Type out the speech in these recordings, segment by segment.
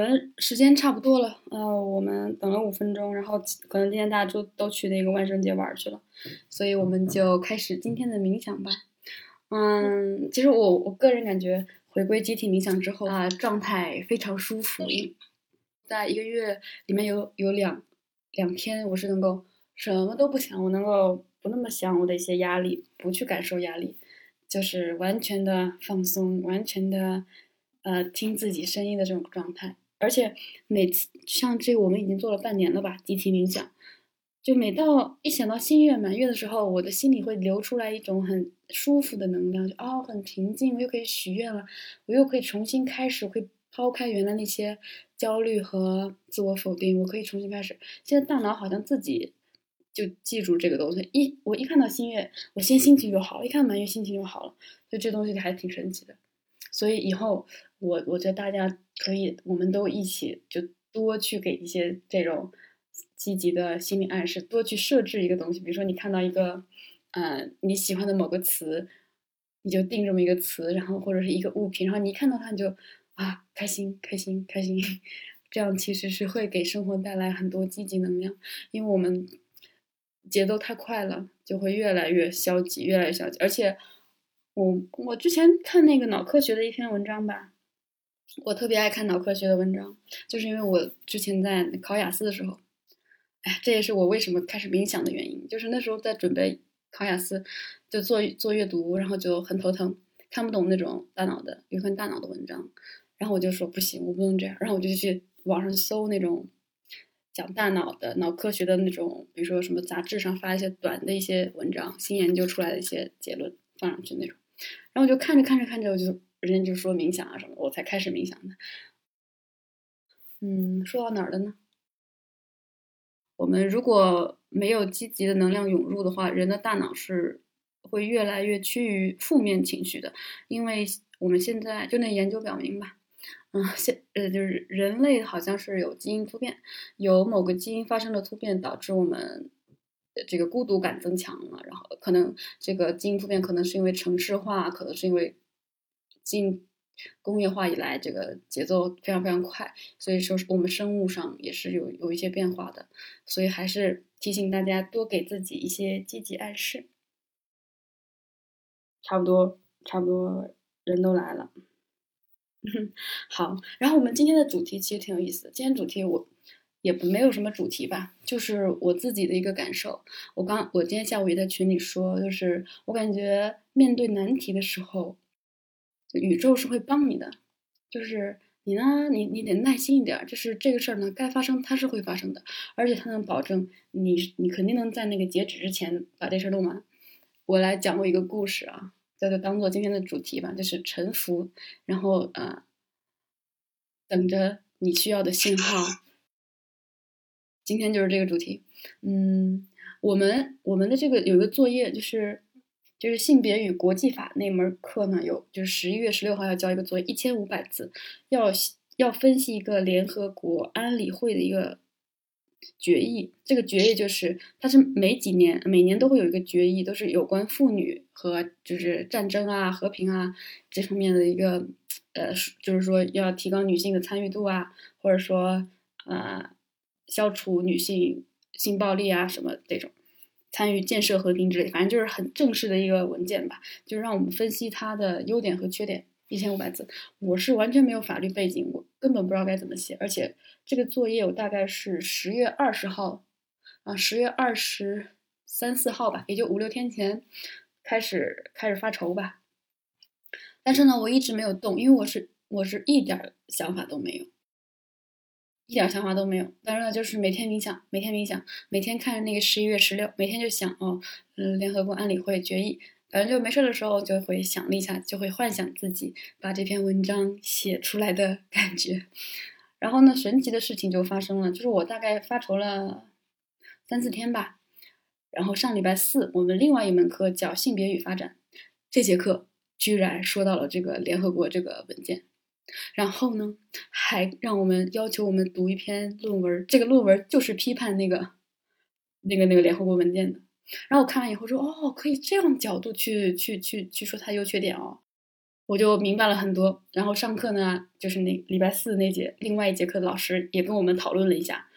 我们时间差不多了，呃，我们等了五分钟，然后可能今天大家都都去那个万圣节玩去了，所以我们就开始今天的冥想吧。嗯，其实我我个人感觉回归集体冥想之后啊，状态非常舒服，在一个月里面有有两两天我是能够什么都不想，我能够不那么想我的一些压力，不去感受压力，就是完全的放松，完全的。呃，听自己声音的这种状态，而且每次像这个，我们已经做了半年了吧，集体冥想，就每到一想到新月满月的时候，我的心里会流出来一种很舒服的能量，就哦，很平静，我又可以许愿了，我又可以重新开始，会抛开原来那些焦虑和自我否定，我可以重新开始。现在大脑好像自己就记住这个东西，一我一看到新月，我先心情就好，一看满月心情就好了，就这东西还挺神奇的。所以以后我我觉得大家可以，我们都一起就多去给一些这种积极的心理暗示，多去设置一个东西。比如说你看到一个，嗯，你喜欢的某个词，你就定这么一个词，然后或者是一个物品，然后你一看到它你就啊开心开心开心，这样其实是会给生活带来很多积极能量。因为我们节奏太快了，就会越来越消极，越来越消极，而且。我我之前看那个脑科学的一篇文章吧，我特别爱看脑科学的文章，就是因为我之前在考雅思的时候，哎，这也是我为什么开始冥想的原因，就是那时候在准备考雅思，就做做阅读，然后就很头疼，看不懂那种大脑的有关大脑的文章，然后我就说不行，我不能这样，然后我就去网上搜那种讲大脑的脑科学的那种，比如说什么杂志上发一些短的一些文章，新研究出来的一些结论放上去那种。然后我就看着看着看着，我就人家就说冥想啊什么，我才开始冥想的。嗯，说到哪儿了呢？我们如果没有积极的能量涌入的话，人的大脑是会越来越趋于负面情绪的。因为我们现在就那研究表明吧，嗯，现呃就是人类好像是有基因突变，有某个基因发生了突变，导致我们。这个孤独感增强了，然后可能这个基因突变可能是因为城市化，可能是因为进工业化以来这个节奏非常非常快，所以说我们生物上也是有有一些变化的，所以还是提醒大家多给自己一些积极暗示。差不多，差不多人都来了，好，然后我们今天的主题其实挺有意思的，今天主题我。也不没有什么主题吧，就是我自己的一个感受。我刚我今天下午也在群里说，就是我感觉面对难题的时候，宇宙是会帮你的。就是你呢，你你得耐心一点。就是这个事儿呢，该发生它是会发生的，而且它能保证你你肯定能在那个截止之前把这事儿弄完。我来讲过一个故事啊，叫做当做今天的主题吧，就是沉浮，然后啊，等着你需要的信号。今天就是这个主题，嗯，我们我们的这个有一个作业，就是就是性别与国际法那门课呢，有就是十一月十六号要交一个作业，一千五百字，要要分析一个联合国安理会的一个决议。这个决议就是它是每几年每年都会有一个决议，都是有关妇女和就是战争啊、和平啊这方面的一个呃，就是说要提高女性的参与度啊，或者说啊。消除女性性暴力啊，什么这种，参与建设和平之类，反正就是很正式的一个文件吧，就是让我们分析它的优点和缺点。一千五百字，我是完全没有法律背景，我根本不知道该怎么写。而且这个作业我大概是十月二十号，啊，十月二十三四号吧，也就五六天前开始开始发愁吧。但是呢，我一直没有动，因为我是我是一点想法都没有。一点想法都没有，但是呢，就是每天冥想，每天冥想，每天看着那个十一月十六，每天就想哦，嗯，联合国安理会决议，反正就没事的时候就会想了一下，就会幻想自己把这篇文章写出来的感觉。然后呢，神奇的事情就发生了，就是我大概发愁了三四天吧，然后上礼拜四我们另外一门课叫性别与发展，这节课居然说到了这个联合国这个文件。然后呢，还让我们要求我们读一篇论文，这个论文就是批判那个、那个、那个联合国文件的。然后我看完以后说：“哦，可以这样角度去、去、去、去说它优缺点哦。”我就明白了很多。然后上课呢，就是那礼拜四那节另外一节课的老师也跟我们讨论了一下，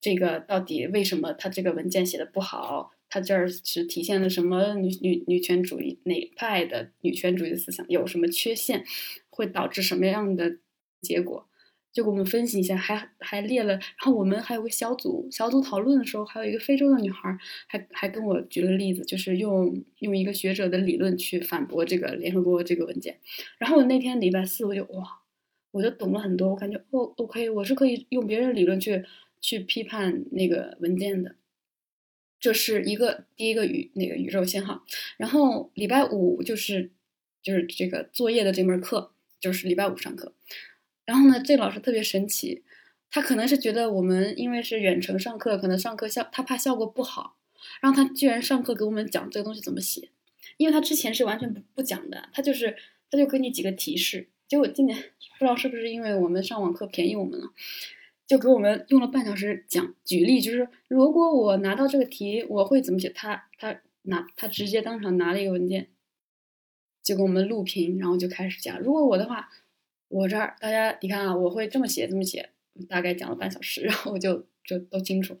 这个到底为什么他这个文件写的不好。他这儿是体现了什么女女女权主义哪派的女权主义思想有什么缺陷，会导致什么样的结果？就给我们分析一下，还还列了。然后我们还有个小组小组讨论的时候，还有一个非洲的女孩还还跟我举了例子，就是用用一个学者的理论去反驳这个联合国这个文件。然后我那天礼拜四我就哇，我就懂了很多，我感觉哦，OK，我是可以用别人理论去去批判那个文件的。这是一个第一个宇那个宇宙信号，然后礼拜五就是就是这个作业的这门课，就是礼拜五上课。然后呢，这老师特别神奇，他可能是觉得我们因为是远程上课，可能上课效他怕效果不好，然后他居然上课给我们讲这个东西怎么写，因为他之前是完全不不讲的，他就是他就给你几个提示。结果今年 不知道是不是因为我们上网课便宜我们了。就给我们用了半小时讲举例，就是如果我拿到这个题，我会怎么写？他他拿他直接当场拿了一个文件，就给我们录屏，然后就开始讲。如果我的话，我这儿大家你看啊，我会这么写这么写，大概讲了半小时，然后我就就都清楚。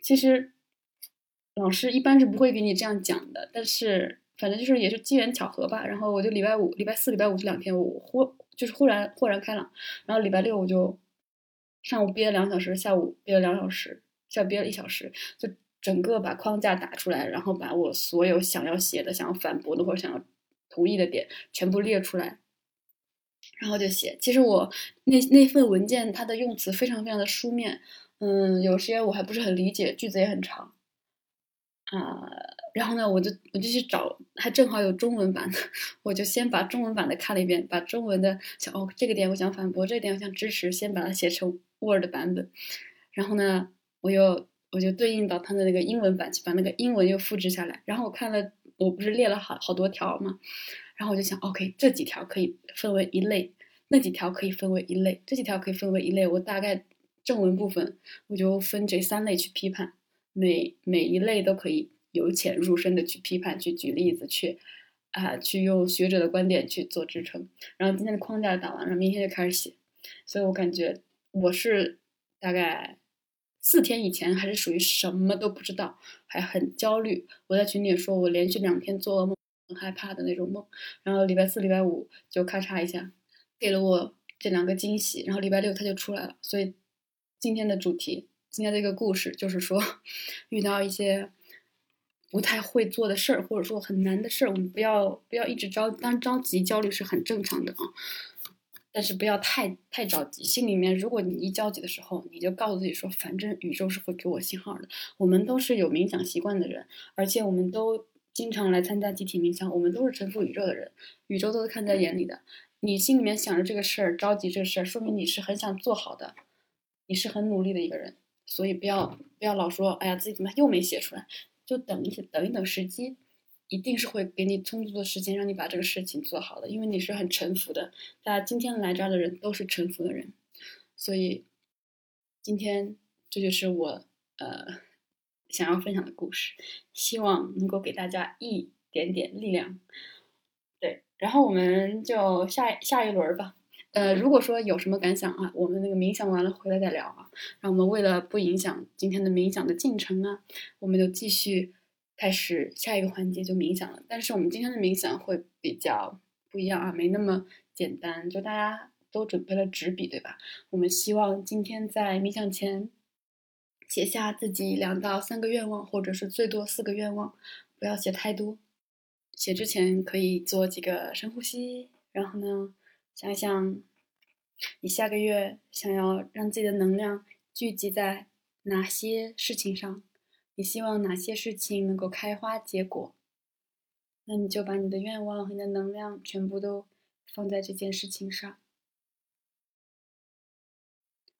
其实老师一般是不会给你这样讲的，但是反正就是也是机缘巧合吧。然后我就礼拜五、礼拜四、礼拜五这两天，我忽就是忽然豁然开朗，然后礼拜六我就。上午憋了两小时，下午憋了两小时，下午憋了一小时，就整个把框架打出来，然后把我所有想要写的、想要反驳的或者想要同意的点全部列出来，然后就写。其实我那那份文件它的用词非常非常的书面，嗯，有些我还不是很理解，句子也很长。啊，然后呢，我就我就去找，还正好有中文版的，我就先把中文版的看了一遍，把中文的想哦这个点我想反驳，这个点我想支持，先把它写成 Word 版本，然后呢，我又我就对应到它的那个英文版去，把那个英文又复制下来，然后我看了，我不是列了好好多条嘛，然后我就想，OK，这几条可以分为一类，那几条可以分为一类，这几条可以分为一类，我大概正文部分我就分这三类去批判。每每一类都可以由浅入深的去批判、去举例子、去啊，去用学者的观点去做支撑。然后今天的框架打完了，明天就开始写。所以我感觉我是大概四天以前还是属于什么都不知道，还很焦虑。我在群里说，我连续两天做噩梦，很害怕的那种梦。然后礼拜四、礼拜五就咔嚓一下给了我这两个惊喜，然后礼拜六它就出来了。所以今天的主题。今天这个故事就是说，遇到一些不太会做的事儿，或者说很难的事儿，我们不要不要一直着，当着急焦虑是很正常的啊，但是不要太太着急。心里面，如果你一焦急的时候，你就告诉自己说，反正宇宙是会给我信号的。我们都是有冥想习惯的人，而且我们都经常来参加集体冥想，我们都是臣服宇宙的人，宇宙都是看在眼里的。你心里面想着这个事儿，着急这个事儿，说明你是很想做好的，你是很努力的一个人。所以不要不要老说，哎呀，自己怎么又没写出来？就等一等一等时机，一定是会给你充足的时间，让你把这个事情做好的。因为你是很臣服的，大家今天来这儿的人都是臣服的人，所以今天这就是我呃想要分享的故事，希望能够给大家一点点力量。对，然后我们就下下一轮吧。呃，如果说有什么感想啊，我们那个冥想完了回来再聊啊。让我们为了不影响今天的冥想的进程啊，我们就继续开始下一个环节，就冥想了。但是我们今天的冥想会比较不一样啊，没那么简单。就大家都准备了纸笔，对吧？我们希望今天在冥想前写下自己两到三个愿望，或者是最多四个愿望，不要写太多。写之前可以做几个深呼吸，然后呢？想想，你下个月想要让自己的能量聚集在哪些事情上？你希望哪些事情能够开花结果？那你就把你的愿望和你的能量全部都放在这件事情上。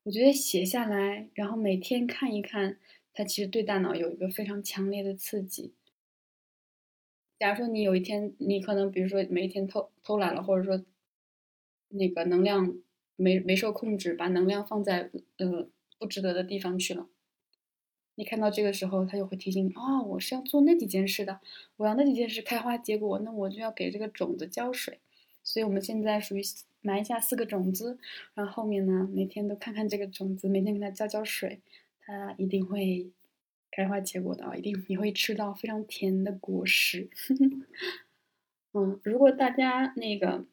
我觉得写下来，然后每天看一看，它其实对大脑有一个非常强烈的刺激。假如说你有一天，你可能比如说每一天偷偷懒了，或者说。那个能量没没受控制，把能量放在呃不值得的地方去了。你看到这个时候，他就会提醒你：哦，我是要做那几件事的，我要那几件事开花结果，那我就要给这个种子浇水。所以我们现在属于埋下四个种子，然后后面呢，每天都看看这个种子，每天给它浇浇水，它一定会开花结果的啊，一定你会吃到非常甜的果实。嗯，如果大家那个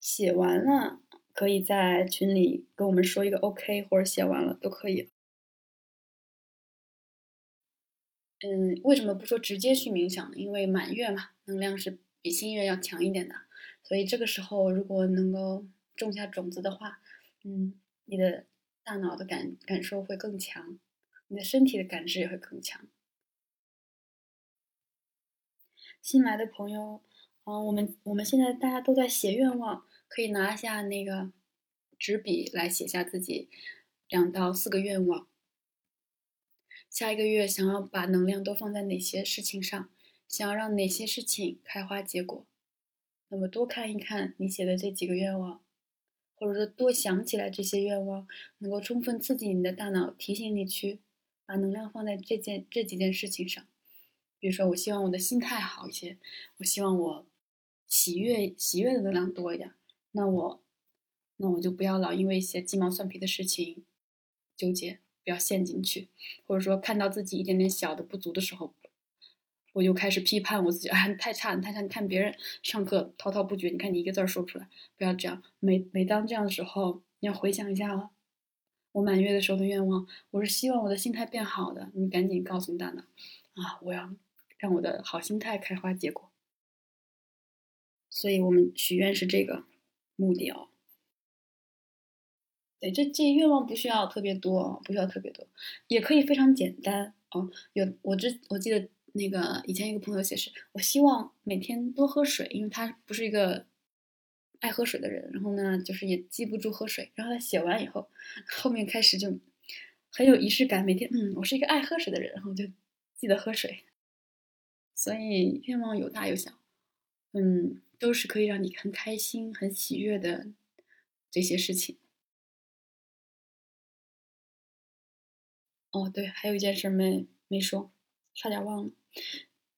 写完了，可以在群里跟我们说一个 OK，或者写完了都可以。嗯，为什么不说直接去冥想呢？因为满月嘛，能量是比新月要强一点的。所以这个时候，如果能够种下种子的话，嗯，你的大脑的感感受会更强，你的身体的感知也会更强。新来的朋友，嗯，我们我们现在大家都在写愿望，可以拿一下那个纸笔来写下自己两到四个愿望。下一个月想要把能量都放在哪些事情上？想要让哪些事情开花结果？那么多看一看你写的这几个愿望，或者说多想起来这些愿望，能够充分刺激你的大脑，提醒你去把能量放在这件这几件事情上。比如说，我希望我的心态好一些，我希望我喜悦喜悦的能量多一点。那我那我就不要老因为一些鸡毛蒜皮的事情纠结，不要陷进去，或者说看到自己一点点小的不足的时候。我就开始批判我自己，啊，你太差，了太差！你看别人上课滔滔不绝，你看你一个字儿说不出来，不要这样。每每当这样的时候，你要回想一下我满月的时候的愿望，我是希望我的心态变好的。你赶紧告诉你大脑，啊，我要让我的好心态开花结果。所以我们许愿是这个目的哦。对，这这愿望不需要特别多，不需要特别多，也可以非常简单哦。有我之我记得。那个以前一个朋友写是，我希望每天多喝水，因为他不是一个爱喝水的人，然后呢，就是也记不住喝水。然后他写完以后，后面开始就很有仪式感，每天嗯，我是一个爱喝水的人，然后就记得喝水。所以愿望有大有小，嗯，都是可以让你很开心、很喜悦的这些事情。哦，对，还有一件事没没说，差点忘了。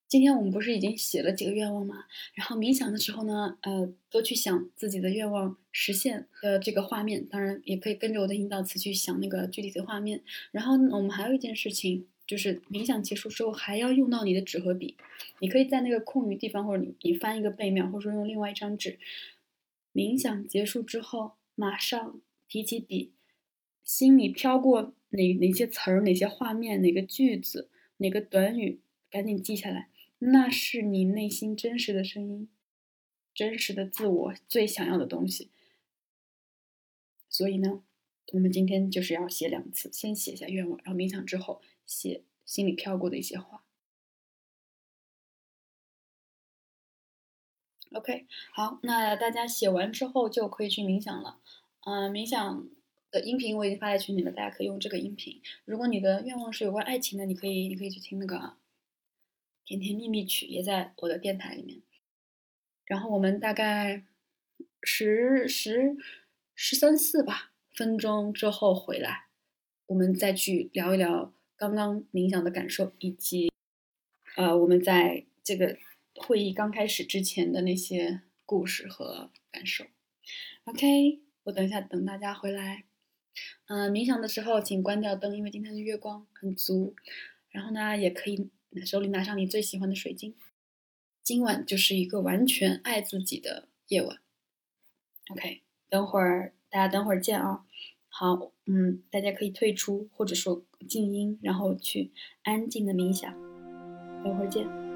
今天我们不是已经写了几个愿望吗？然后冥想的时候呢，呃，多去想自己的愿望实现的这个画面，当然也可以跟着我的引导词去想那个具体的画面。然后我们还有一件事情，就是冥想结束之后还要用到你的纸和笔，你可以在那个空余地方，或者你你翻一个背面，或者说用另外一张纸。冥想结束之后，马上提起笔，心里飘过哪哪些词儿、哪些画面、哪个句子、哪个短语。赶紧记下来，那是你内心真实的声音，真实的自我最想要的东西。所以呢，我们今天就是要写两次，先写下愿望，然后冥想之后写心里飘过的一些话。OK，好，那大家写完之后就可以去冥想了。嗯，冥想的音频我已经发在群里了，大家可以用这个音频。如果你的愿望是有关爱情的，你可以，你可以去听那个。甜甜蜜蜜曲也在我的电台里面，然后我们大概十十十三四吧分钟之后回来，我们再去聊一聊刚刚冥想的感受，以及呃我们在这个会议刚开始之前的那些故事和感受。OK，我等一下等大家回来。嗯，冥想的时候请关掉灯，因为今天的月光很足。然后呢，也可以。手里拿上你最喜欢的水晶，今晚就是一个完全爱自己的夜晚。OK，等会儿大家等会儿见啊。好，嗯，大家可以退出或者说静音，然后去安静的冥想。等会儿见。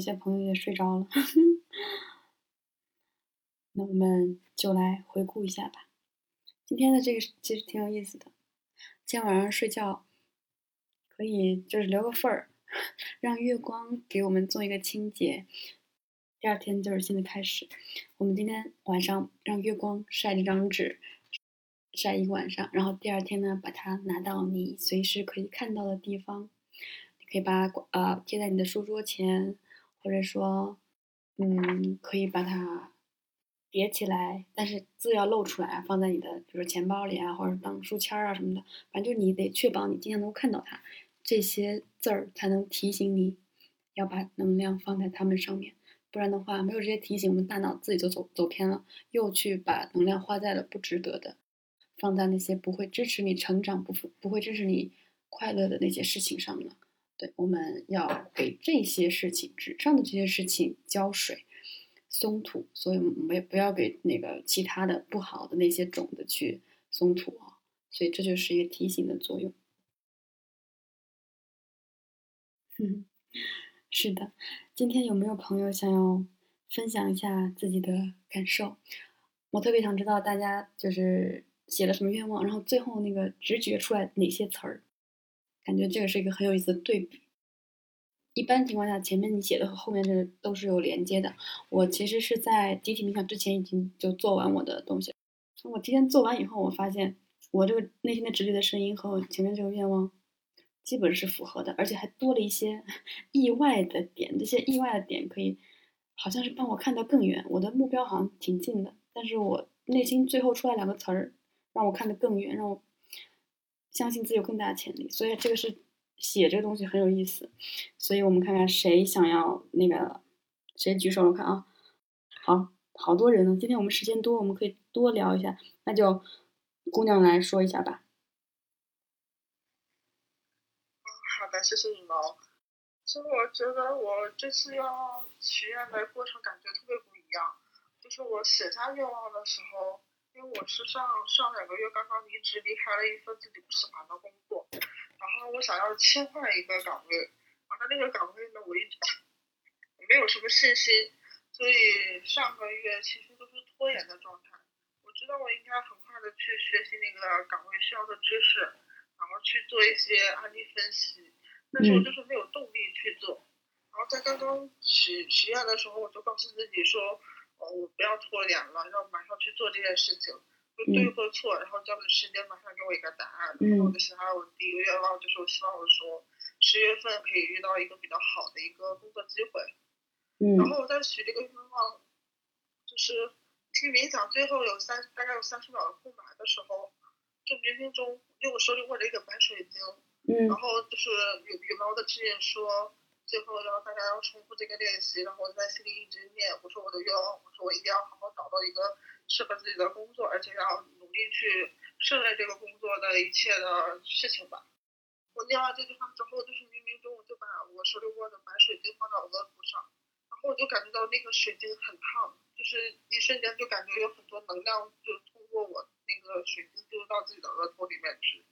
有些朋友也睡着了。那我们就来回顾一下吧。今天的这个其实挺有意思的。今天晚上睡觉可以就是留个缝儿，让月光给我们做一个清洁。第二天就是新的开始。我们今天晚上让月光晒这张纸，晒一个晚上，然后第二天呢，把它拿到你随时可以看到的地方。你可以把它呃贴在你的书桌前，或者说，嗯，可以把它叠起来，但是字要露出来，放在你的比如说钱包里啊，或者当书签啊什么的。反正就是你得确保你今天能够看到它，这些字儿才能提醒你要把能量放在它们上面。不然的话，没有这些提醒，我们大脑自己就走走偏了，又去把能量花在了不值得的，放在那些不会支持你成长、不不会支持你快乐的那些事情上了。对，我们要给这些事情，纸上的这些事情浇水、松土，所以我们也不要给那个其他的不好的那些种子去松土啊。所以这就是一个提醒的作用。嗯。是的，今天有没有朋友想要分享一下自己的感受？我特别想知道大家就是写了什么愿望，然后最后那个直觉出来哪些词儿，感觉这个是一个很有意思的对比。一般情况下，前面你写的和后面这都是有连接的。我其实是在集体冥想之前已经就做完我的东西，我提前做完以后，我发现我这个内心的直觉的声音和我前面这个愿望。基本是符合的，而且还多了一些 意外的点。这些意外的点可以，好像是帮我看到更远。我的目标好像挺近的，但是我内心最后出来两个词儿，让我看得更远，让我相信自己有更大的潜力。所以这个是写这个东西很有意思。所以我们看看谁想要那个，谁举手？我看啊，好好多人呢。今天我们时间多，我们可以多聊一下。那就姑娘来说一下吧。好的谢谢羽毛。其实我觉得我这次要许愿的过程感觉特别不一样。就是我写下愿望的时候，因为我是上上两个月刚刚离职，离开了一份自己不喜欢的工作，然后我想要切换一个岗位，完了那个岗位呢，我一直没有什么信心，所以上个月其实都是拖延的状态。我知道我应该很快的去学习那个岗位需要的知识，然后去做一些案例分析。但是我就是没有动力去做，然后在刚刚许许愿的时候，我就告诉自己说，哦，我不要拖延了，要马上去做这件事情，就对或错，然后交给时间马上给我一个答案。然后我就写下我第一个愿望，就是我希望我说十月份可以遇到一个比较好的一个工作机会。嗯。然后我在许这个愿望，就是听冥想最后有三大概有三十秒的空白的时候，就冥冥中因为我手里握着一个白水晶。然后就是羽羽毛的指引说，最后要大家要重复这个练习，然后我在心里一直念，我说我的愿望，我说我一定要好好找到一个适合自己的工作，而且要努力去胜任这个工作的一切的事情吧。我念完这句话之后，就是冥冥中我就把我手里握的白水晶放到额头上，然后我就感觉到那个水晶很烫，就是一瞬间就感觉有很多能量就通过我那个水晶进入到自己的额头里面去。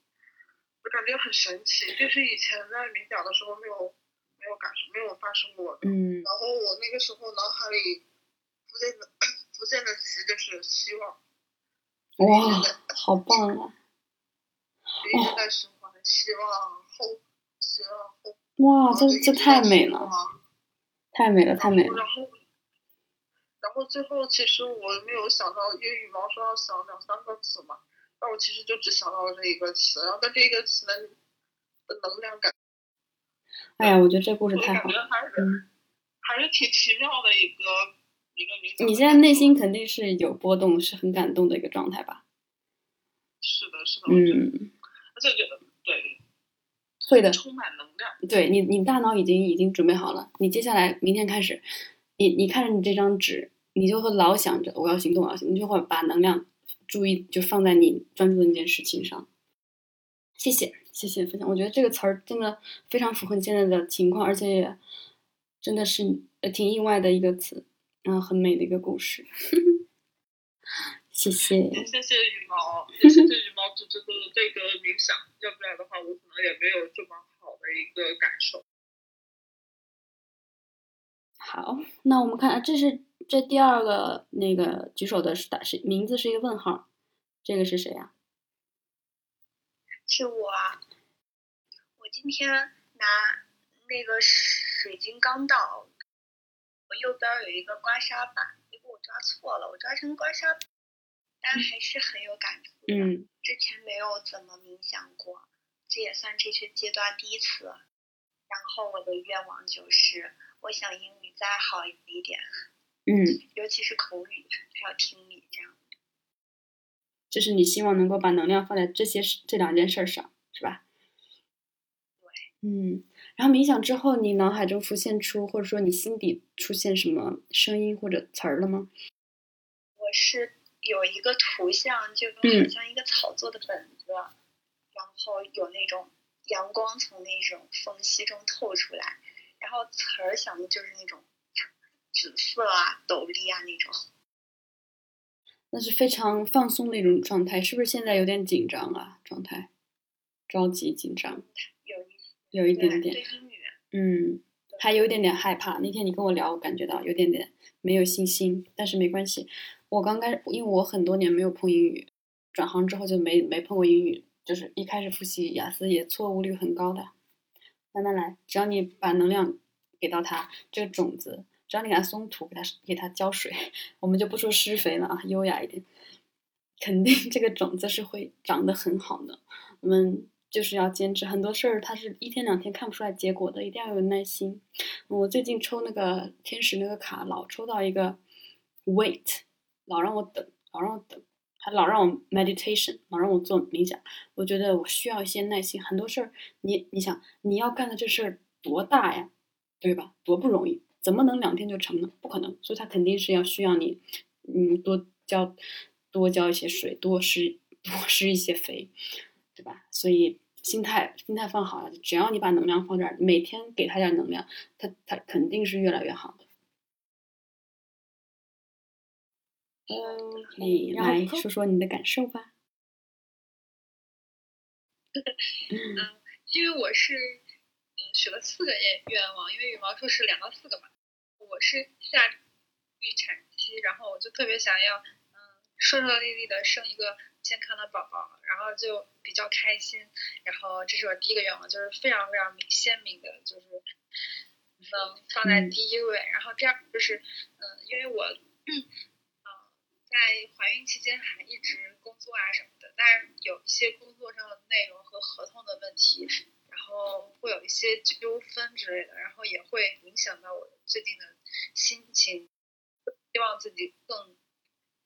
我感觉很神奇，就是以前在冥想的时候没有没有感受，没有发生过。嗯。然后我那个时候脑海里浮现的浮现的词就是希望。哇，好棒啊！一直在循环，希望后，希望后。哇，这这太美了！太美了，太美了。然后，然后最后其实我没有想到，因为羽毛说要想两三个词嘛。但我其实就只想到了这一个词，然后但这一个词的能量感。哎呀，我觉得这故事太好了，嗯，还是挺奇妙的一个一个冥你现在内心肯定是有波动，是很感动的一个状态吧？是的，是的，嗯，而且觉得对，会的，充满能量。对你，你大脑已经已经准备好了，你接下来明天开始，你你看着你这张纸，你就会老想着我要行动，我要行动，你就会把能量。注意，就放在你专注的那件事情上。谢谢，谢谢分享。我觉得这个词儿真的非常符合你现在的情况，而且也真的是呃挺意外的一个词，嗯，很美的一个故事。谢谢。谢谢羽毛，谢谢羽毛组织的这个冥想，要不然的话，我可能也没有这么好的一个感受。好，那我们看，这是。这第二个那个举手的是打是名字是一个问号，这个是谁呀？是我，我今天拿那个水晶刚到，我右边有一个刮痧板，结果我抓错了，我抓成刮痧板，但还是很有感触的。嗯之前没有怎么冥想过，这也算这学阶段第一次。然后我的愿望就是，我想英语再好一点，嗯，尤其是口语还有听力。就是你希望能够把能量放在这些事这两件事儿上，是吧？对。嗯，然后冥想之后，你脑海中浮现出，或者说你心底出现什么声音或者词儿了吗？我是有一个图像，就像一个草做的本子，然后有那种阳光从那种缝隙中透出来，然后词儿想的就是那种紫色啊、斗笠啊那种。那是非常放松的一种状态，是不是现在有点紧张啊？状态着急、紧张，有一点点嗯，还有一点点害怕。那天你跟我聊，我感觉到有点点没有信心，但是没关系。我刚开始，因为我很多年没有碰英语，转行之后就没没碰过英语，就是一开始复习雅思也错误率很高的。慢慢来，只要你把能量给到它，这个种子，只要你给它松土，给它给它浇水，我们就不说施肥了啊，优雅一点，肯定这个种子是会长得很好的。我们就是要坚持，很多事儿它是一天两天看不出来结果的，一定要有耐心。我最近抽那个天使那个卡，老抽到一个 wait，老让我等，老让我等，还老让我 meditation，老让我做冥想。我觉得我需要一些耐心。很多事儿，你你想你要干的这事儿多大呀，对吧？多不容易，怎么能两天就成呢？不可能。所以它肯定是要需要你，嗯，多浇多浇一些水，多施多施一些肥，对吧？所以心态心态放好了，只要你把能量放这儿，每天给它点能量，它它肯定是越来越好的。嗯，你来说说你的感受吧。嗯，因为我是嗯许了四个愿愿望，因为羽毛数是两到四个嘛，我是下预产期，然后我就特别想要嗯顺顺利利的生一个健康的宝宝，然后就比较开心，然后这是我第一个愿望，就是非常非常明鲜明的，就是能放在嗯。第一位，然后第二个就是嗯，因为我嗯在怀孕期间还一直工作啊什么的，但是有一些工作上的内容和合同的问题，然后会有一些纠纷之类的，然后也会影响到我最近的心情。希望自己更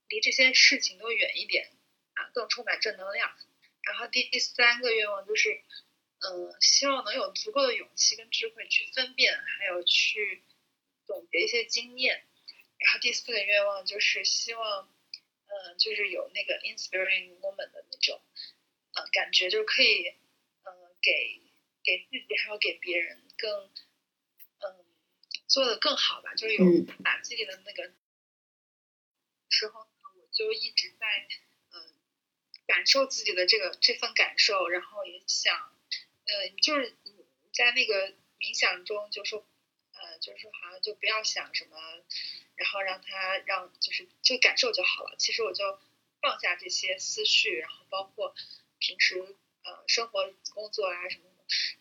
离这些事情都远一点啊，更充满正能量。然后第第三个愿望就是，嗯、希望能有足够的勇气跟智慧去分辨，还有去总结一些经验。然后第四个愿望就是希望，嗯、就是有那个 inspiring woman 的那种，呃，感觉就是可以，呃，给给自己还有给别人更，嗯、做的更好吧，就是有嗯把自己的那个时候呢，我就一直在，嗯、感受自己的这个这份感受，然后也想，呃，就是你在那个冥想中就说，呃，就是说好像就不要想什么，然后让他让就是就感受就好了。其实我就放下这些思绪，然后包括平时呃生活、工作啊什么的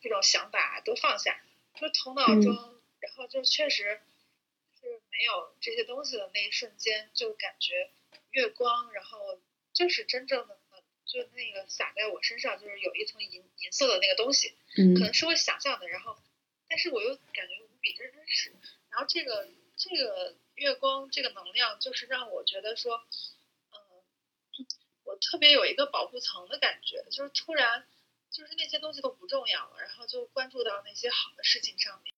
这种想法啊都放下，就头脑中，然后就确实是没有这些东西的那一瞬间，就感觉月光，然后就是真正的。就那个洒在我身上，就是有一层银银色的那个东西，嗯可能是我想象的，然后，但是我又感觉无比真实。然后这个这个月光这个能量，就是让我觉得说，嗯，我特别有一个保护层的感觉，就是突然就是那些东西都不重要了，然后就关注到那些好的事情上面。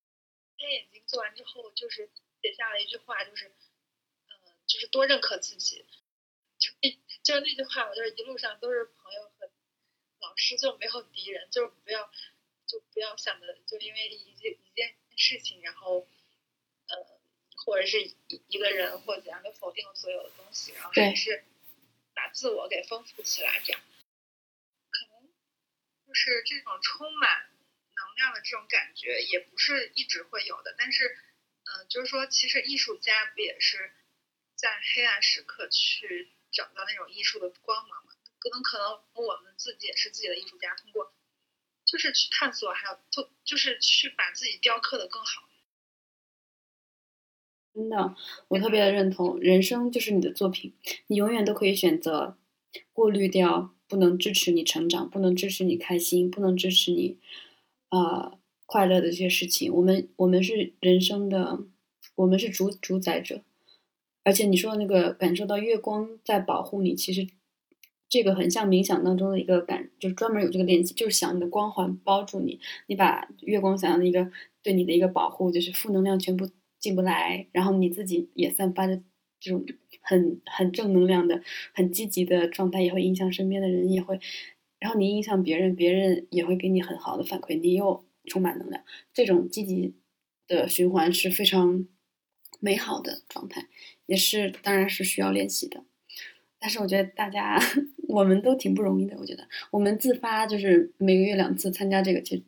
开眼睛做完之后，就是写下了一句话，就是，嗯，就是多认可自己。就就是那句话，我就是一路上都是朋友和老师，就没有敌人，就是不要就不要想着就因为一件一件事情，然后呃或者是一一个人或怎样就否定了所有的东西，然后还是把自我给丰富起来，这样就是这种充满能量的这种感觉，也不是一直会有的，但是嗯、呃就是说，其实艺术家不也是在黑暗时刻去找到那种艺术的光芒嘛？可能可能我们自己也是自己的艺术家，通过就是去探索，还有就就是去把自己雕刻的更好。真的，我特别的认同，人生就是你的作品，你永远都可以选择过滤掉不能支持你成长、不能支持你开心、不能支持你啊、快乐的这些事情。我们我们是人生的，我们是主主宰者，而且你说的那个感受到月光在保护你，其实这个很像冥想当中的一个感，就是专门有这个练习，就是想你的光环包住你，你把月光想象的一个对你的一个保护，就是负能量全部进不来，然后你自己也散发着这种很很正能量的、很积极的状态，也会影响身边的人，也会，然后你影响别人，别人也会给你很好的反馈，你又充满能量，这种积极的循环是非常美好的状态，也是当然是需要练习的。但是我觉得大家 我们都挺不容易的，我觉得我们自发就是每个月两次参加这个，其实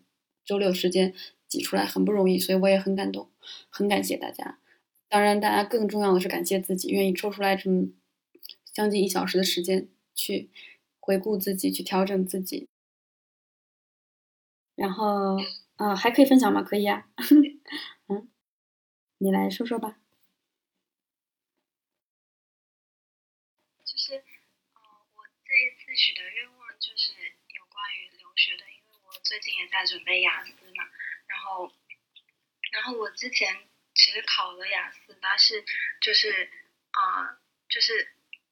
周六时间挤出来很不容易，所以我也很感动，很感谢大家。当然，大家更重要的是感谢自己，愿意抽出来这么将近一小时的时间去回顾自己，去调整自己。然后啊、还可以分享吗？可以呀、嗯，你来说说吧。就是，呃，我这一次许的愿望就是有关于留学的，因为我最近也在准备雅思嘛，然后，然后我之前其实考了雅思，但是就是啊、呃就是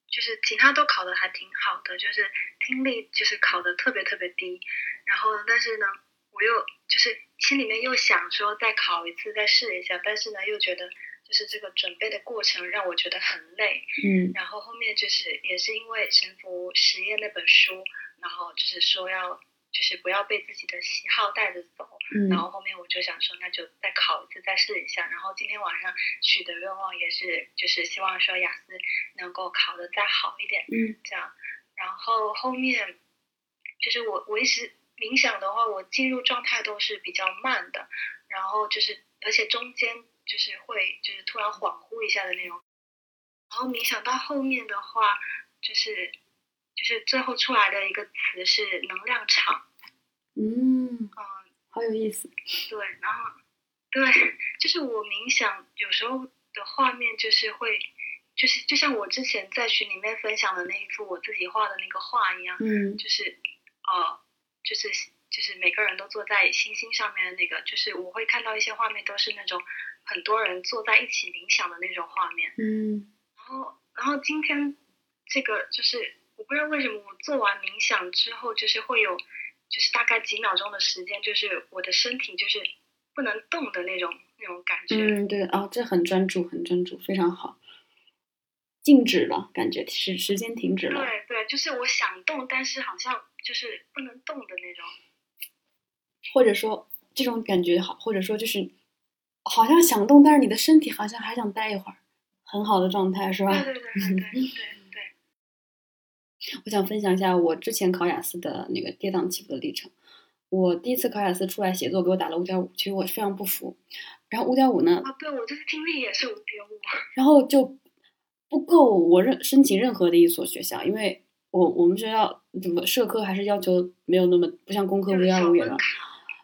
就是其他都考的还挺好的，就是听力就是考的特别特别低，然后但是呢，我又就是心里面又想说再考一次再试一下，但是呢又觉得就是这个准备的过程让我觉得很累，嗯。然后后面就是也是因为《沉浮实验》那本书，然后就是说要就是不要被自己的喜好带着走，然嗯后后面我就想说那就再考一次再试一下，然后今天晚上许的愿望也是就是希望说雅思能够考得再好一点，嗯。这样，然后后面就是我我一直冥想的话，我进入状态都是比较慢的，然后就是而且中间就是会就是突然恍惚一下的那种，然后冥想到后面的话，就是就是最后出来的一个词是能量场，嗯，嗯，好有意思。对，然后对，就是我冥想有时候的画面就是会。就是就像我之前在群里面分享的那一幅我自己画的那个画一样，嗯就是呃，就是就是每个人都坐在星星上面的那个，就是我会看到一些画面都是那种很多人坐在一起冥想的那种画面。嗯然后然后今天这个就是我不知道为什么我做完冥想之后，就是会有就是大概几秒钟的时间，就是我的身体就是不能动的那种那种感觉。嗯，对啊、这很专注，很专注，非常好。静止了，感觉时时间停止了。对对，就是我想动，但是好像就是不能动的那种。或者说这种感觉好，或者说就是好像想动，但是你的身体好像还想待一会儿，很好的状态是吧？对对对对对对对。我想分享一下我之前考雅思的那个跌宕起伏的历程。我第一次考雅思出来写作，给我打了五点五，其实我非常不服。然后五点五呢，啊，对，我这次听力也是五点五。然后就不够我任申请任何的一所学校，因为我我们学校怎么社科还是要求没有那么不像工科五点五也了，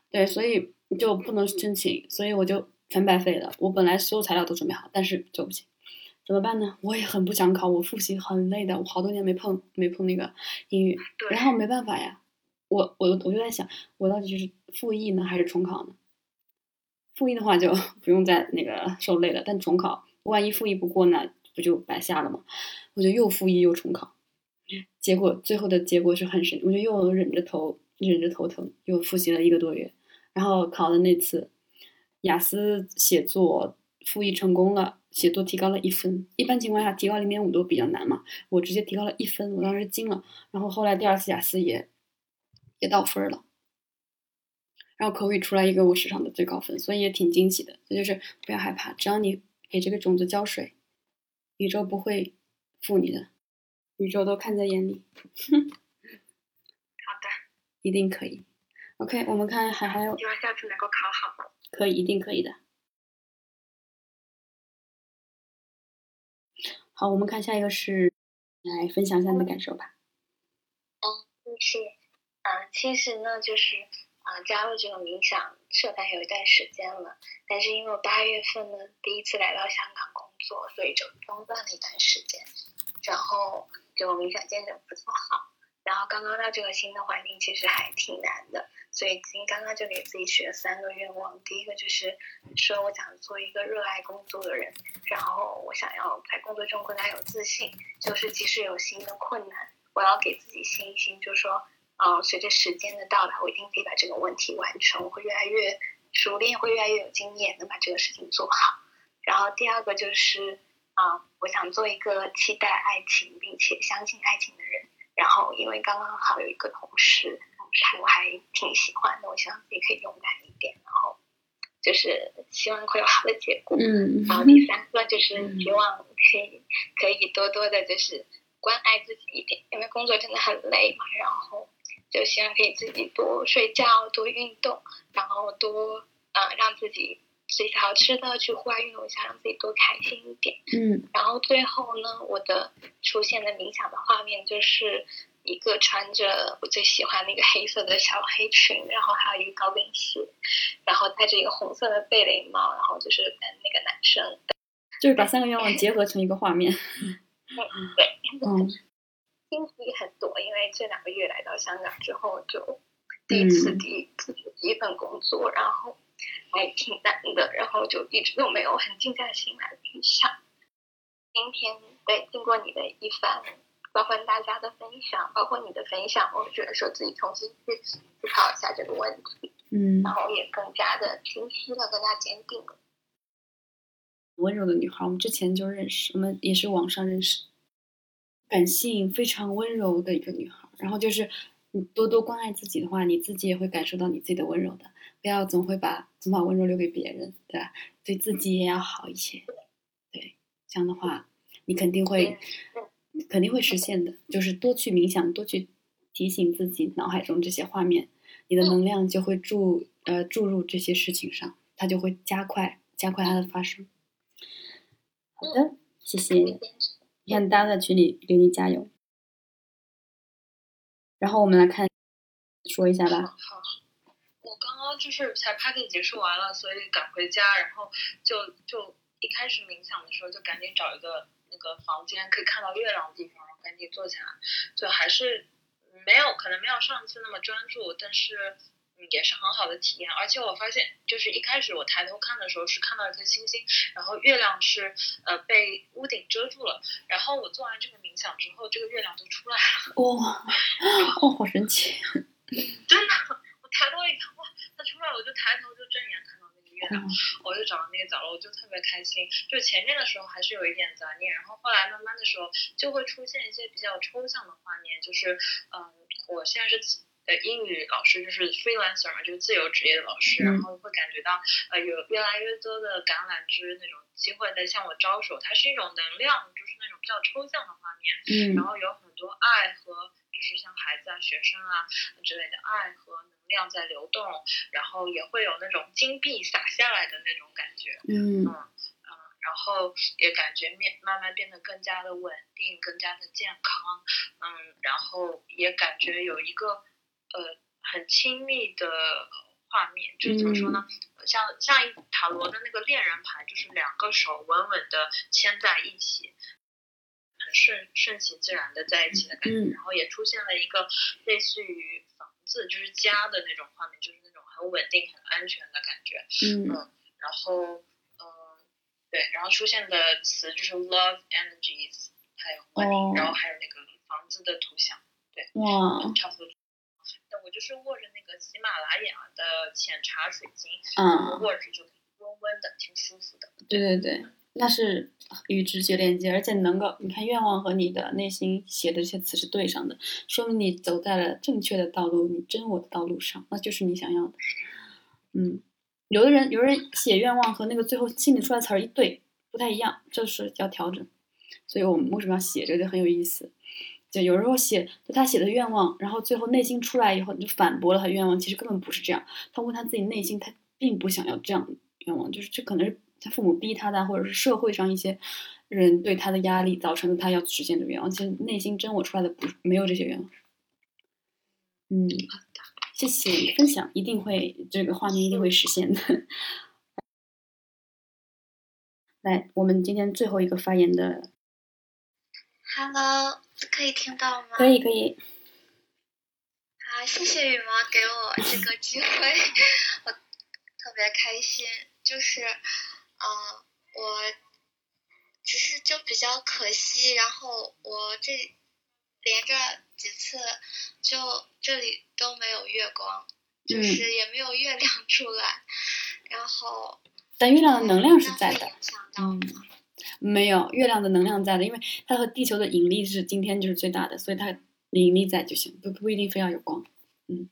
对，所以就不能申请，所以我就全白费了。我本来所有材料都准备好，但是就不行，怎么办呢？我也很不想考，我复习很累的，我好多年没碰没碰那个英语，然后没办法呀，我我我就在想，我到底是复议呢还是重考呢？复议的话就 不用再那个受累了，但重考万一复议不过呢，不就白瞎了吗？我就又复议又重考，结果最后的结果是很神，我就又忍着头忍着头疼，又复习了一个多月，然后考的那次雅思写作复议成功了，写作提高了一分。一般情况下提高零点五都比较难嘛，我直接提高了一分，我当时惊了。然后后来第二次雅思也也到分了，然后口语出来一个我史上的最高分，所以也挺惊喜的。这就是不要害怕，只要你给这个种子浇水，宇宙不会负你的，宇宙都看在眼里，好的，一定可以。OK，我们看还还有希望下次能够考好。可以，一定可以的。好，我们看下一个是，来分享一下你的感受吧。嗯就是，嗯，其实呢，就是，嗯，啊加入这个冥想社团有一段时间了，但是因为我八月份呢第一次来到香港工作，所以就中断了一段时间，然后就冥想见证不太好，然后刚刚到这个新的环境其实还挺难的，所以今刚刚就给自己许了三个愿望，第一个就是说我想做一个热爱工作的人，然后我想要在工作中更加有自信，就是即使有新的困难，我要给自己信心，就说。嗯，随着时间的到来，我一定可以把这个问题完成。我会越来越熟练，会越来越有经验，能把这个事情做好。然后第二个就是，啊，我想做一个期待爱情并且相信爱情的人。然后因为刚刚好有一个同事，我还挺喜欢的，我希望自己可以勇敢一点。然后就是希望会有好的结果。嗯。然后第三个就是希望可以可以多多的，就是关爱自己一点，因为工作真的很累嘛。然后。就希望可以自己多睡觉、多运动，然后多呃让自己吃好吃的，去户外运动一下，让自己多开心一点。嗯。然后最后呢，我的出现的冥想的画面就是一个穿着我最喜欢那个黑色的小黑裙，然后还有一个高跟鞋，然后戴着一个红色的贝雷帽，然后就是跟那个男生，就是把三个愿望结合成一个画面。嗯，对。嗯。经历很多，因为这两个月来到香港之后，就第一次第自己第一份工作，然后还挺难的，然后就一直都没有很静下心来去想。今天对经过你的一番，包括大家的分享，包括你的分享，我觉得说自己重新去思考一下这个问题，嗯，然后也更加的清晰了，更加坚定了。温柔的女孩，我们之前就认识，我们也是网上认识。感性非常温柔的一个女孩，然后就是你多多关爱自己的话，你自己也会感受到你自己的温柔的。不要总会把总把温柔留给别人，对吧？对自己也要好一些。对，这样的话，你肯定会肯定会实现的。就是多去冥想，多去提醒自己脑海中这些画面，你的能量就会注呃注入这些事情上，它就会加快加快它的发生。好的，谢谢。你看，大家在群里给你加油。然后我们来看，说一下吧。好，我刚刚就是才 party 结束完了，所以赶回家，然后就就一开始冥想的时候，就赶紧找一个那个房间可以看到月亮的地方，然后赶紧坐下来。就还是没有，可能没有上次那么专注，但是。也是很好的体验，而且我发现，就是一开始我抬头看的时候是看到一颗星星，然后月亮是呃被屋顶遮住了，然后我做完这个冥想之后，这个月亮就出来了。哇，哦，好神奇！真的，我抬头一看，哇，它出来了，我就抬头就正眼看到那个月亮，我就找到那个角落，我就特别开心。就前面的时候还是有一点杂念，然后后来慢慢的时候就会出现一些比较抽象的画面，就是嗯，我现在是。呃，英语老师就是 freelancer 嘛，就是自由职业的老师，然后会感觉到呃有越来越多的橄榄枝那种机会在向我招手，它是一种能量，就是那种比较抽象的画面，嗯，然后有很多爱和就是像孩子啊、学生啊之类的爱和能量在流动，然后也会有那种金币洒下来的那种感觉，嗯嗯嗯，然后也感觉面慢慢变得更加的稳定，更加的健康，嗯，然后也感觉有一个。呃，很亲密的画面，就是怎么说呢？像像塔罗的那个恋人牌，就是两个手稳稳的牵在一起，很顺顺其自然的在一起的感觉。然后也出现了一个类似于房子，就是家的那种画面，就是那种很稳定、很安全的感觉。嗯，然后嗯，对，然后出现的词就是 love energies，还有 money，然后还有那个房子的图像，对，哇，差不多。那我就是握着那个喜马拉雅的浅茶水晶，嗯，握着就温温的，挺舒服的。对对对，那是与直觉连接，而且能够你看愿望和你的内心写的这些词是对上的，说明你走在了正确的道路，你真我的道路上，那就是你想要的。嗯，有的人有人写愿望和那个最后心里出来词儿一对不太一样，这是要调整。所以我们为什么要写这个就很有意思。就有时候写就他写的愿望，然后最后内心出来以后，你就反驳了他愿望，其实根本不是这样。他问他自己内心，他并不想要这样愿望，就是这可能是他父母逼他的，或者是社会上一些人对他的压力造成的，他要实现的愿望。其实内心真我出来的不没有这些愿望。嗯，谢谢你分享，一定会这个画面一定会实现的。来，我们今天最后一个发言的，Hello，可以听到吗？可以可以，好，谢谢羽毛给我这个机会，我特别开心。就是，嗯、我只是就比较可惜，然后我这连着几次就这里都没有月光，就嗯是也没有月亮出来，然后但月亮的能量是在的影，响到嗯吗？，没有月亮的能量在的，因为它和地球的引力是今天就是最大的，所以它引力在就行，不不一定非要有光。嗯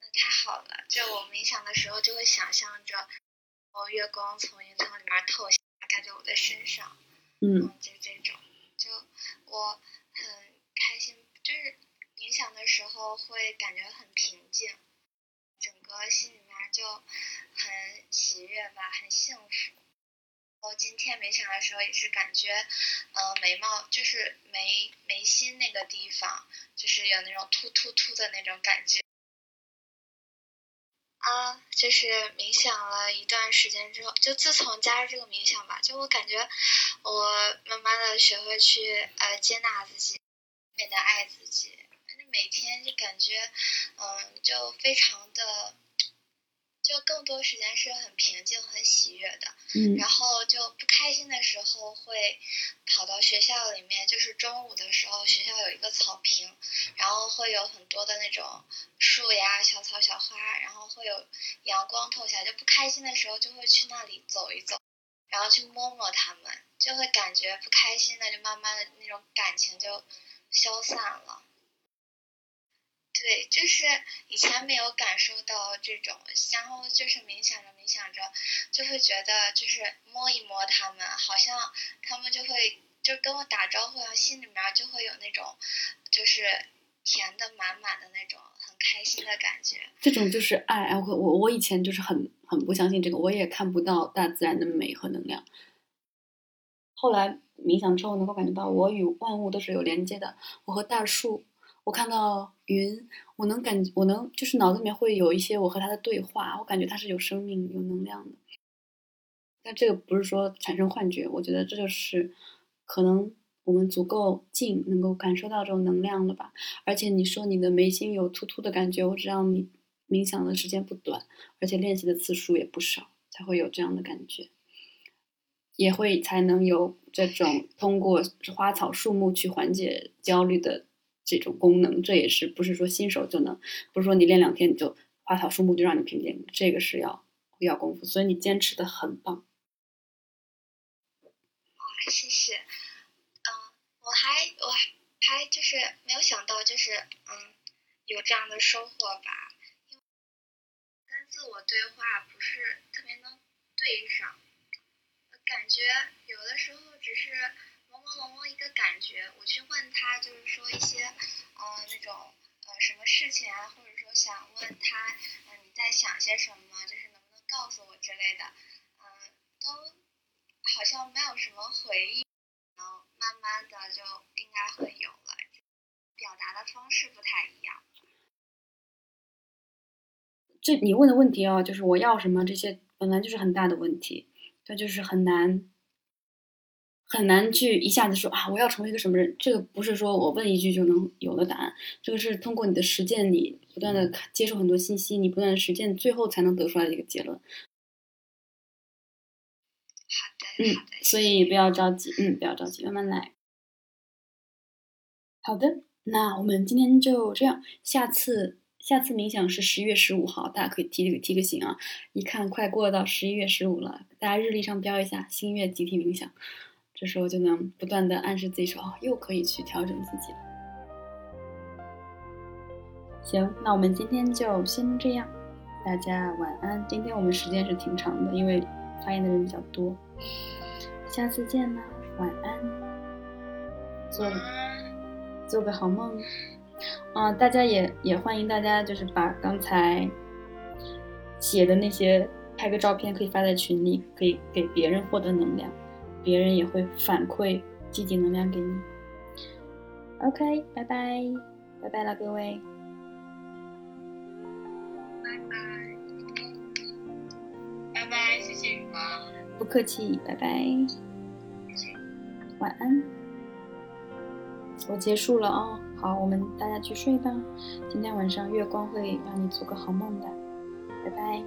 那太好了，就我冥想的时候就会想象着，哦，月光从云层里面透下，盖在我的身上。嗯嗯，就这种，就我很开心，就是冥想的时候会感觉很平静，整个心里面就很喜悦吧，很幸福。我今天冥想的时候也是感觉，呃，眉毛就是眉眉心那个地方，就是有那种突突突的那种感觉。啊，就是冥想了一段时间之后，就自从加入这个冥想吧，就我感觉我慢慢的学会去呃接纳自己，变得爱自己，反正每天就感觉嗯就非常的，就更多时间是很平静、很喜悦的。嗯然后就不开心的时候会跑到学校里面，就是中午的时候，学校有一个草坪，然后会有很多的那种树呀、小草、小花，然后会有阳光透下来。就不开心的时候就会去那里走一走，然后去摸摸它们，就会感觉不开心的就慢慢的那种感情就消散了。对，就是以前没有感受到这种，然后就是冥想着冥想着，就会觉得就是摸一摸他们，好像他们就会就跟我打招呼一样，心里面就会有那种就是甜的满满的那种很开心的感觉。这种就是爱。我我我以前就是很很不相信这个，我也看不到大自然的美和能量。后来冥想之后，能够感觉到我与万物都是有连接的。我和大树，我看到云，我能感，我能就是脑子里面会有一些我和它的对话，我感觉它是有生命、有能量的。但这个不是说产生幻觉，我觉得这就是可能我们足够近，能够感受到这种能量了吧。而且你说你的眉心有突突的感觉，我知道你冥想的时间不短，而且练习的次数也不少，才会有这样的感觉，也会才能有这种通过花草树木去缓解焦虑的这种功能。这也是不是说新手就能，不是说你练两天你就花草树木就让你平静，这个是要要功夫，所以你坚持的很棒。谢谢。嗯，我还我还还就是没有想到，就是嗯有这样的收获吧。因为跟自我对话不是特别能对上，我感觉有的时候只是朦朦胧一个感觉，我去问他，就是说一些呃那种呃什么事情啊，或者说想问他，呃你在想些什么，就是能不能告诉我之类的，嗯、都好像没有什么回应，然后慢慢的就应该会有了，表达的方式不太一样。这你问的问题哦，就是我要什么这些本来就是很大的问题，它就是很难很难去一下子说啊我要成为一个什么人，这个不是说我问一句就能有的答案，这个是通过你的实践，你不断的接受很多信息，你不断的实践，最后才能得出来的一个结论。好的，嗯，所以不要着急，嗯，不要着急，慢慢来。好的，那我们今天就这样，下次下次冥想是十一月十五号，大家可以提个提个醒啊！一看快过到十一月十五了，大家日历上标一下新月集体冥想，这时候就能不断的暗示自己说，哦，又可以去调整自己了。行，那我们今天就先这样，大家晚安。今天我们时间是挺长的，因为发言的人比较多。下次见啦，晚安，做嗯，做个好梦。啊、大家也也欢迎大家就是把刚才写的那些拍个照片，可以发在群里，可以给别人获得能量，别人也会反馈积极能量给你。OK，拜拜，拜拜了各位。拜拜。拜拜，谢谢。不客气，拜拜。晚安。我结束了啊、好，我们大家去睡吧。今天晚上月光会让你做个好梦的，拜拜。